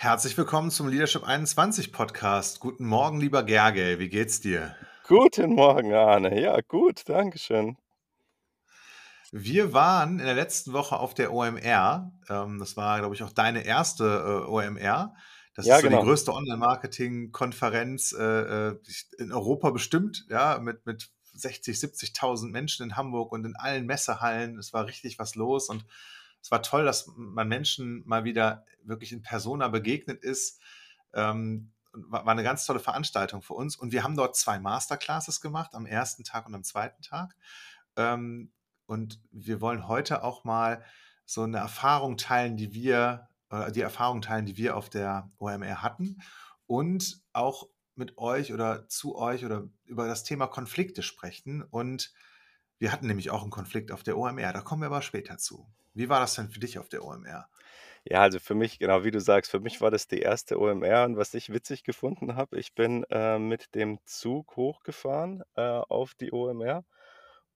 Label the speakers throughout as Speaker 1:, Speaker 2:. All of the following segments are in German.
Speaker 1: Herzlich willkommen zum Leadership 21 Podcast. Guten Morgen, lieber Gergely, wie geht's dir?
Speaker 2: Guten Morgen, Arne. Ja, gut, danke schön.
Speaker 1: Wir waren in der letzten Woche auf der OMR. Ähm, das war, glaube ich, auch deine erste äh, OMR. Das
Speaker 2: Ja,
Speaker 1: ist so die
Speaker 2: genau.
Speaker 1: größte Online-Marketing-Konferenz äh, äh, in Europa bestimmt, ja, mit, mit 60, 70.000 Menschen in Hamburg und in allen Messehallen. Es war richtig was los und es war toll, dass man Menschen mal wieder wirklich in Persona begegnet ist. Ähm, war eine ganz tolle Veranstaltung für uns. Und wir haben dort zwei Masterclasses gemacht, am ersten Tag und am zweiten Tag. Ähm, und wir wollen heute auch mal so eine Erfahrung teilen, die wir, äh, die Erfahrung teilen, die wir auf der OMR hatten und auch mit euch oder zu euch oder über das Thema Konflikte sprechen. Und wir hatten nämlich auch einen Konflikt auf der OMR, da kommen wir aber später zu. Wie war das denn für dich auf der OMR?
Speaker 2: Ja, also für mich, genau wie du sagst, für mich war das die erste OMR und was ich witzig gefunden habe, ich bin äh, mit dem Zug hochgefahren äh, auf die OMR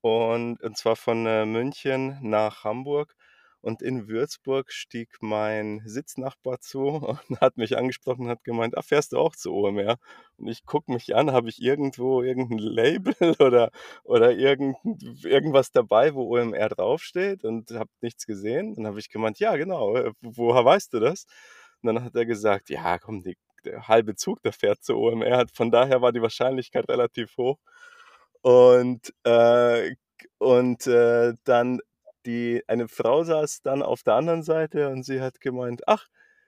Speaker 2: und, und zwar von äh, München nach Hamburg und in Würzburg stieg mein Sitznachbar zu und hat mich angesprochen und hat gemeint, ah, fährst du auch zur OMR? Und ich gucke mich an, habe ich irgendwo irgendein Label oder, oder irgend, irgendwas dabei, wo OMR draufsteht und habe nichts gesehen. Dann habe ich gemeint, ja, genau, äh, woher weißt du das? Und dann hat er gesagt, ja, komm, die, der halbe Zug, der fährt zur OMR. Von daher war die Wahrscheinlichkeit relativ hoch. Und, äh, und äh, dann die, eine Frau saß dann auf der anderen Seite und sie hat gemeint, ach,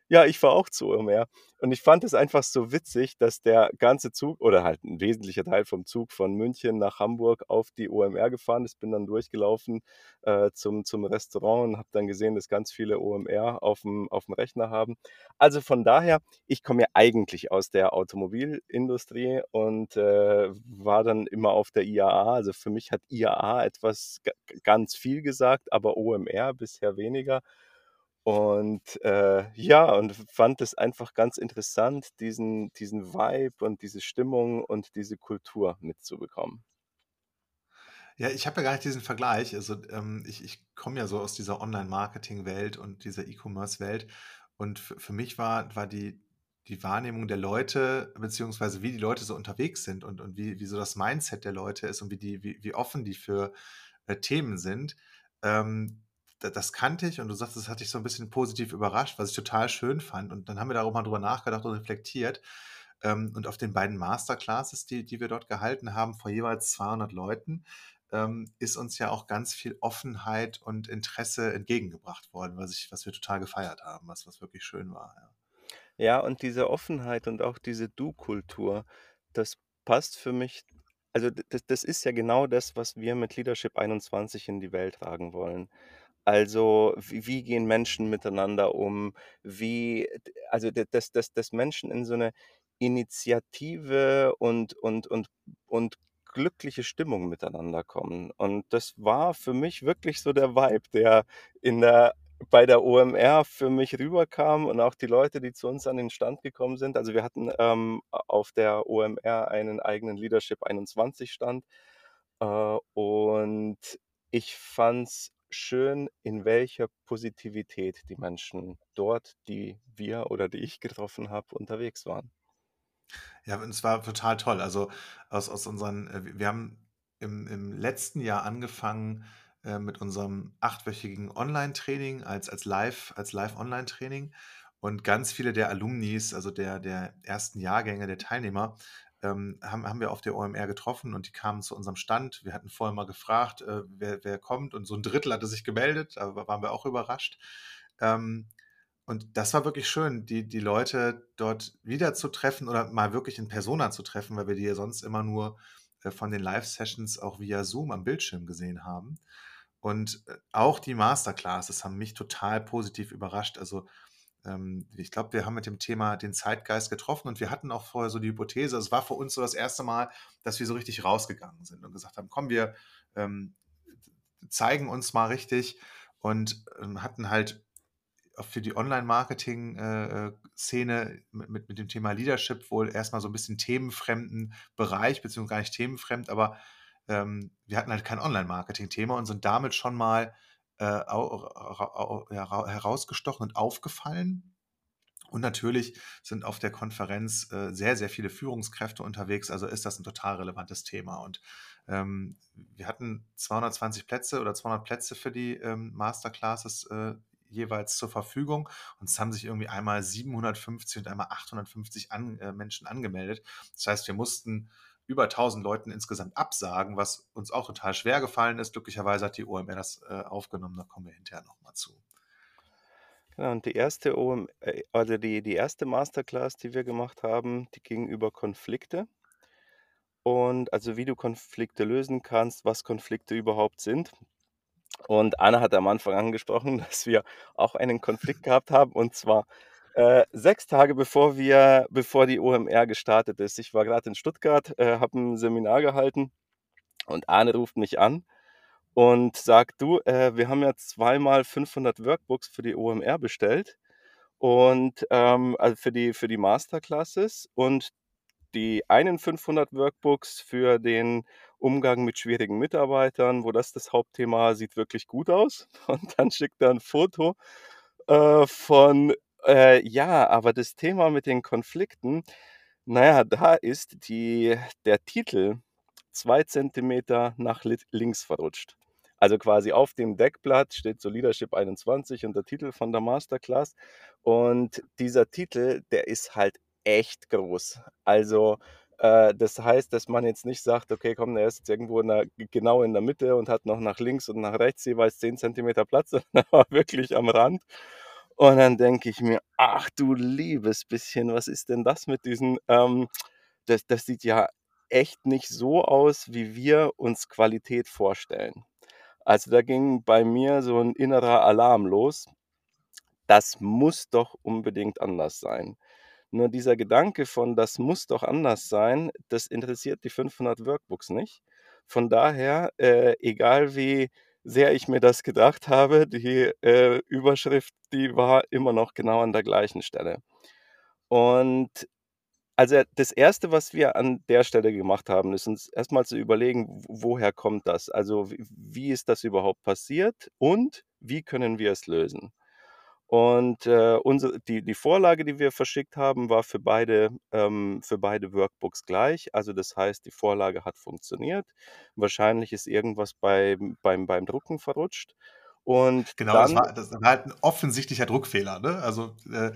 Speaker 2: ja, ich fahre auch zu OMR. Und ich fand es einfach so witzig, dass der ganze Zug oder halt ein wesentlicher Teil vom Zug von München nach Hamburg auf die OMR gefahren ist. Bin dann durchgelaufen äh, zum, zum Restaurant und habe dann gesehen, dass ganz viele OMR auf dem, auf dem Rechner haben. Also von daher, ich komme ja eigentlich aus der Automobilindustrie und äh, war dann immer auf der IAA. Also für mich hat IAA etwas ganz viel gesagt, aber OMR bisher weniger. Und äh, ja, und fand es einfach ganz interessant, diesen, diesen Vibe und diese Stimmung und diese Kultur mitzubekommen.
Speaker 1: Ja, ich habe ja gar nicht diesen Vergleich. Also ähm, ich, ich komme ja so aus dieser Online-Marketing-Welt und dieser E-Commerce-Welt. Und für, mich war, war die, die Wahrnehmung der Leute, beziehungsweise wie die Leute so unterwegs sind und, und wie, wie so das Mindset der Leute ist und wie, die, wie, wie offen die für äh, Themen sind, ähm, das kannte ich und du sagst, das hat dich so ein bisschen positiv überrascht, was ich total schön fand. Und dann haben wir da auch mal drüber nachgedacht und reflektiert. Ähm, und auf den beiden Masterclasses, die, die wir dort gehalten haben, vor jeweils 200 Leuten, ähm, ist uns ja auch ganz viel Offenheit und Interesse entgegengebracht worden, was, ich, was wir total gefeiert haben, was, was wirklich schön war. Ja.
Speaker 2: Ja, und diese Offenheit und auch diese Du-Kultur, das passt für mich. Also das, das ist ja genau das, was wir mit Leadership 21 in die Welt tragen wollen. Also, wie wie gehen Menschen miteinander um? Wie also, dass dass dass Menschen in so eine Initiative und und und und glückliche Stimmung miteinander kommen. Und das war für mich wirklich so der Vibe, der in der bei der OMR für mich rüberkam und auch die Leute, die zu uns an den Stand gekommen sind. Also, wir hatten, ähm, auf der OMR einen eigenen Leadership 21 Stand, äh, und ich fand's schön, in welcher Positivität die Menschen dort, die wir oder die ich getroffen habe, unterwegs waren.
Speaker 1: Ja, und es war total toll. Also aus, aus unseren, äh, wir haben im, im letzten Jahr angefangen äh, mit unserem achtwöchigen Online-Training als, als Live, als Live-Online-Training. Und ganz viele der Alumnis, also der, der ersten Jahrgänge der Teilnehmer, ähm, haben, haben wir auf der OMR getroffen und die kamen zu unserem Stand. Wir hatten vorher mal gefragt, äh, wer, wer kommt und so ein Drittel hatte sich gemeldet, da waren wir auch überrascht. Ähm, und das war wirklich schön, die, die Leute dort wiederzutreffen oder mal wirklich in Persona zu treffen, weil wir die ja sonst immer nur äh, von den Live-Sessions auch via Zoom am Bildschirm gesehen haben. Und äh, auch die Masterclasses haben mich total positiv überrascht. Also ähm, ich glaube, wir haben mit dem Thema den Zeitgeist getroffen und wir hatten auch vorher so die Hypothese, es war für uns so das erste Mal, dass wir so richtig rausgegangen sind und gesagt haben, komm, wir ähm, zeigen uns mal richtig und ähm, hatten halt für die Online-Marketing-Szene äh, mit, mit, mit dem Thema Leadership wohl erstmal so ein bisschen themenfremden Bereich, beziehungsweise gar nicht themenfremd, aber ähm, wir hatten halt kein Online-Marketing-Thema und sind damit schon mal äh, au, ja, herausgestochen und aufgefallen. Und natürlich sind auf der Konferenz, äh, sehr, sehr viele Führungskräfte unterwegs, also ist das ein total relevantes Thema. Und, ähm, wir hatten 220 Plätze oder 200 Plätze für die, ähm, Masterclasses, äh, jeweils zur Verfügung und es haben sich irgendwie einmal 750 und einmal 850 an äh, Menschen angemeldet. Das heißt, wir mussten über 1000 Leuten insgesamt absagen, was uns auch total schwer gefallen ist. Glücklicherweise hat die OMR das, äh, aufgenommen, da kommen wir hinterher noch mal zu.
Speaker 2: Genau, und die erste OM äh, also die die erste Masterclass, die wir gemacht haben, die ging über Konflikte. Und also, wie du Konflikte lösen kannst, was Konflikte überhaupt sind. Und Anna hat am Anfang angesprochen, dass wir auch einen Konflikt gehabt haben, und zwar, äh, 6 Tage bevor wir bevor die OMR gestartet ist. Ich war grad in Stuttgart, äh, habe 'n Seminar gehalten und Arne ruft mich an und sagt: „Du, äh, wir haben ja zweimal 500 Workbooks für die OMR bestellt und, ähm also, für die für die Masterclasses und die einen 500 Workbooks für den Umgang mit schwierigen Mitarbeitern, wo das das Hauptthema sieht wirklich gut aus.“ Und dann schickt er 'n Foto, äh, von äh, ja, aber das Thema mit den Konflikten, na ja, da ist die der Titel 2 Zentimeter nach links verrutscht. Also, quasi auf dem Deckblatt steht so Leadership 21 und der Titel von der Masterclass. Und dieser Titel, der ist halt echt groß. Also, äh, das heißt, dass man jetzt nicht sagt: „Okay, komm, der ist jetzt irgendwo in der genau in der Mitte und hat noch nach links und nach rechts jeweils 10 Zentimeter Platz“, sondern er wirklich am Rand. Und dann denke ich mir: „Ach du liebes bisschen, was ist denn das mit diesen, ähm das das sieht ja echt nicht so aus, wie wir uns Qualität vorstellen.“ Also, da ging bei mir so 'n innerer Alarm los. Das muss doch unbedingt anders sein. Nur dieser Gedanke von: „Das muss doch anders sein“, das interessiert die 500 Workbooks nicht. Von daher, äh, egal wie sehr ich mir das gedacht habe, die, äh, Überschrift, die war immer noch genau an der gleichen Stelle. Und also, das Erste, was wir an der Stelle gemacht haben, ist uns erst mal zu überlegen, woher kommt das? Also, wie ist das überhaupt passiert und wie können wir es lösen? Und, äh, unse die die Vorlage, die wir verschickt haben, war für beide ähm, für beide Workbooks gleich. Also, das heißt, die Vorlage hat funktioniert. Wahrscheinlich ist irgendwas beim beim beim Drucken verrutscht. Und
Speaker 1: Genau, das
Speaker 2: dann
Speaker 1: war das war halt 'n offensichtlicher Druckfehler, ne? Also, äh,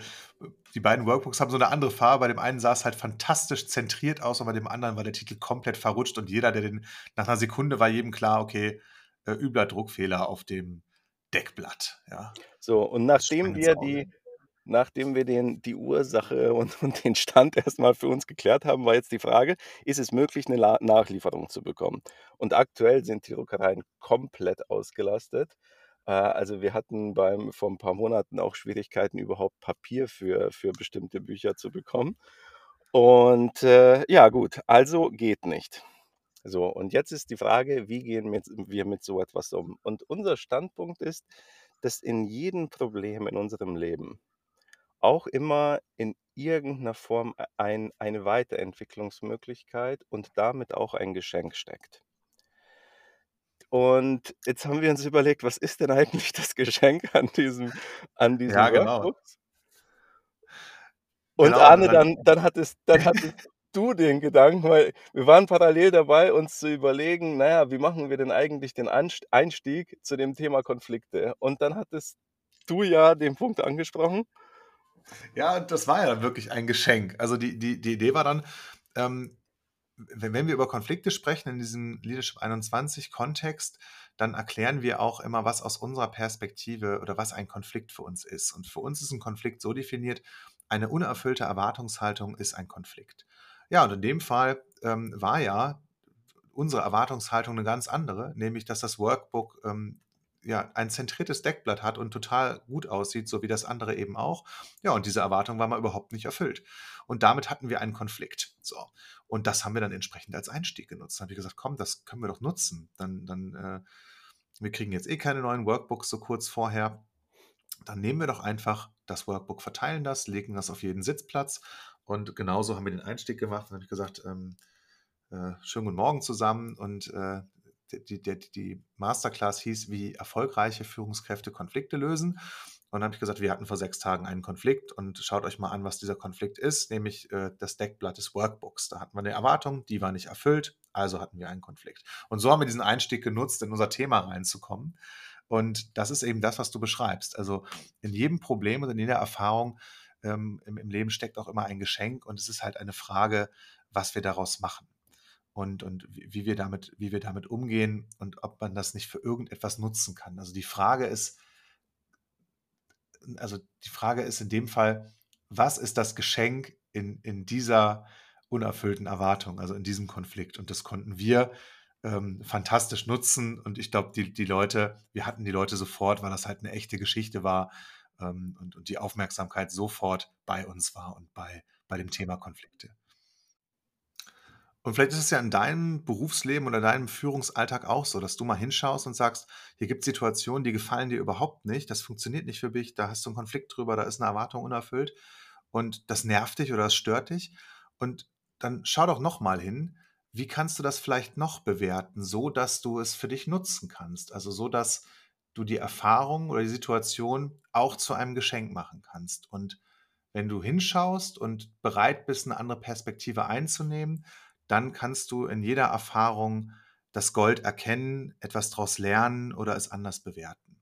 Speaker 1: die beiden Workbooks haben so 'ne andere Farbe. Bei dem einen sah's halt fantastisch zentriert aus und bei dem anderen war der Titel komplett verrutscht und jeder, der den nach 'ner Sekunde war jedem klar: „Okay, äh, übler Druckfehler auf dem Deckblatt“, ja.
Speaker 2: So, und nachdem wir die nachdem wir den die Ursache und und den Stand erst mal für uns geklärt haben, war jetzt die Frage: Ist es möglich, 'ne La Nachlieferung zu bekommen? Und aktuell sind die Druckereien komplett ausgelastet. Äh, also, wir hatten beim vor 'n paar Monaten auch Schwierigkeiten, überhaupt Papier für für bestimmte Bücher zu bekommen. Und, äh, ja gut, also geht nicht. So, und jetzt ist die Frage, wie gehen mit wir mit so etwas um? Und unser Standpunkt ist, dass in jedem Problem in unserem Leben auch immer in irgend 'ner Form e ein eine Weiterentwicklungsmöglichkeit und damit auch ein Geschenk steckt. Und jetzt haben wir uns überlegt: „Was ist denn eigentlich das Geschenk an diesem an diesen
Speaker 1: Ja, genau.
Speaker 2: Workbooks?“ Und
Speaker 1: Genau,
Speaker 2: Arne,
Speaker 1: dann
Speaker 2: dann dann hattest dann hattest du den Gedanken, weil wir waren parallel dabei, uns zu überlegen: „Na ja, wie machen wir denn eigentlich den Einstieg zu dem Thema Konflikte?“ Und dann hattest du ja den Punkt angesprochen
Speaker 1: Ja, das war ja wirklich ein Geschenk. Also, die die die Idee war dann, ähm, w wenn wir über Konflikte sprechen in diesem Leadership 21 Kontext, dann erklären wir auch immer, was aus unserer Perspektive oder was ein Konflikt für uns ist. Und für uns ist 'n Konflikt so definiert: Eine unerfüllte Erwartungshaltung ist ein Konflikt. Ja, und in dem Fall, ähm, war ja unsere Erwartungshaltung 'ne ganz andere, nämlich, dass das Workbook, ähm, ja, ein zentriertes Deckblatt hat und total gut aussieht, so wie das andere eben auch. Ja, und diese Erwartung war mal überhaupt nicht erfüllt. Und damit hatten wir einen Konflikt. So, und das haben wir dann entsprechend als Einstieg genutzt. Dann haben wir gesagt: „Komm, das können wir doch nutzen. Dann dann, äh wir kriegen jetzt eh keine neuen Workbooks so kurz vorher. Dann nehmen wir doch einfach das Workbook, verteilen das, legen das auf jeden Sitzplatz.“ Und genauso haben wir den Einstieg gemacht. Dann habe ich gesagt, ähm, äh: „Schönen guten Morgen zusammen.“ Und, äh, die der die Masterclass hieß: „Wie erfolgreiche Führungskräfte Konflikte lösen.“ Und dann habe ich gesagt, wir hatten vor sechs Tagen einen Konflikt und schaut euch mal an, was dieser Konflikt ist, nämlich äh, das Deckblatt des Workbooks. Da hatten wir eine Erwartung, die war nicht erfüllt, also hatten wir einen Konflikt. Und so haben wir diesen Einstieg genutzt, in unser Thema reinzukommen. Und das ist eben das, was du beschreibst. Also in jedem Problem und in jeder Erfahrung ähm, im, im Leben steckt auch immer ein Geschenk und es ist halt eine Frage, was wir daraus machen und, und wie, wir damit, wie wir damit umgehen und ob man das nicht für irgendetwas nutzen kann. Also die Frage ist, also die Frage ist in dem Fall, was ist das Geschenk in, in dieser unerfüllten Erwartung, also in diesem Konflikt? Und das konnten wir ähm, fantastisch nutzen. Und ich glaube, die, die Leute, wir hatten die Leute sofort, weil das halt eine echte Geschichte war ähm, und, und die Aufmerksamkeit sofort bei uns war und bei, bei dem Thema Konflikte. Und vielleicht ist es ja in deinem Berufsleben oder deinem Führungsalltag auch so, dass du mal hinschaust und sagst, hier gibt es Situationen, die gefallen dir überhaupt nicht, das funktioniert nicht für mich, da hast du einen Konflikt drüber, da ist eine Erwartung unerfüllt und das nervt dich oder das stört dich. Und dann schau doch nochmal hin, wie kannst du das vielleicht noch bewerten, so dass du es für dich nutzen kannst? Also so, dass du die Erfahrung oder die Situation auch zu einem Geschenk machen kannst. Und wenn du hinschaust und bereit bist, eine andere Perspektive einzunehmen, dann kannst du in jeder Erfahrung das Gold erkennen, etwas daraus lernen oder es anders bewerten.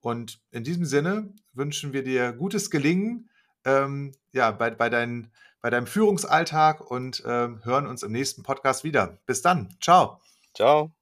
Speaker 1: Und in diesem Sinne wünschen wir dir gutes Gelingen ähm, ja, bei, bei, dein, bei deinem Führungsalltag und ähm, hören uns im nächsten Podcast wieder. Bis dann. Ciao.
Speaker 2: Ciao.